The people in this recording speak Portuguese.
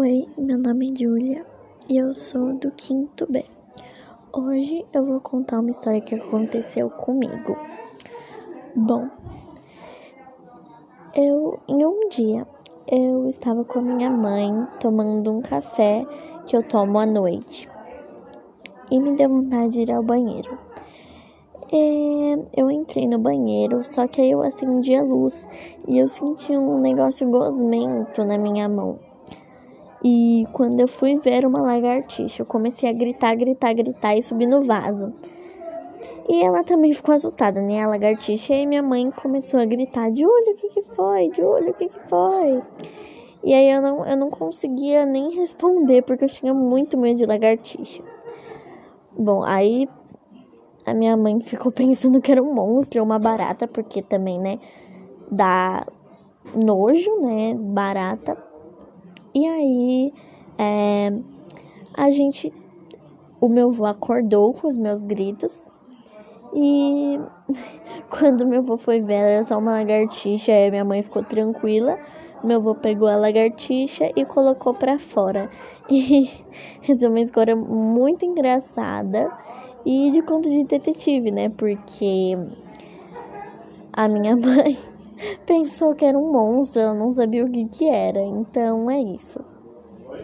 Oi, meu nome é Julia e eu sou do quinto B. Hoje eu vou contar uma história que aconteceu comigo. Bom, eu em um dia eu estava com a minha mãe tomando um café que eu tomo à noite e me deu vontade de ir ao banheiro. É, eu entrei no banheiro, só que aí eu acendi a luz e eu senti um negócio gosmento na minha mão. E quando eu fui ver uma lagartixa, eu comecei a gritar, gritar, gritar e subir no vaso. E ela também ficou assustada, né? A lagartixa. E minha mãe começou a gritar: Júlio, o que que foi? Júlio, o que que foi? E aí eu não, eu não conseguia nem responder, porque eu tinha muito medo de lagartixa. Bom, aí a minha mãe ficou pensando que era um monstro ou uma barata, porque também, né, dá nojo, né, barata. É, a gente, o meu avô acordou com os meus gritos. E quando meu avô foi ver, era só uma lagartixa, aí minha mãe ficou tranquila. Meu avô pegou a lagartixa e colocou para fora. E essa é uma história muito engraçada e de conto de detetive, né? Porque a minha mãe pensou que era um monstro, ela não sabia o que que era. Então é isso.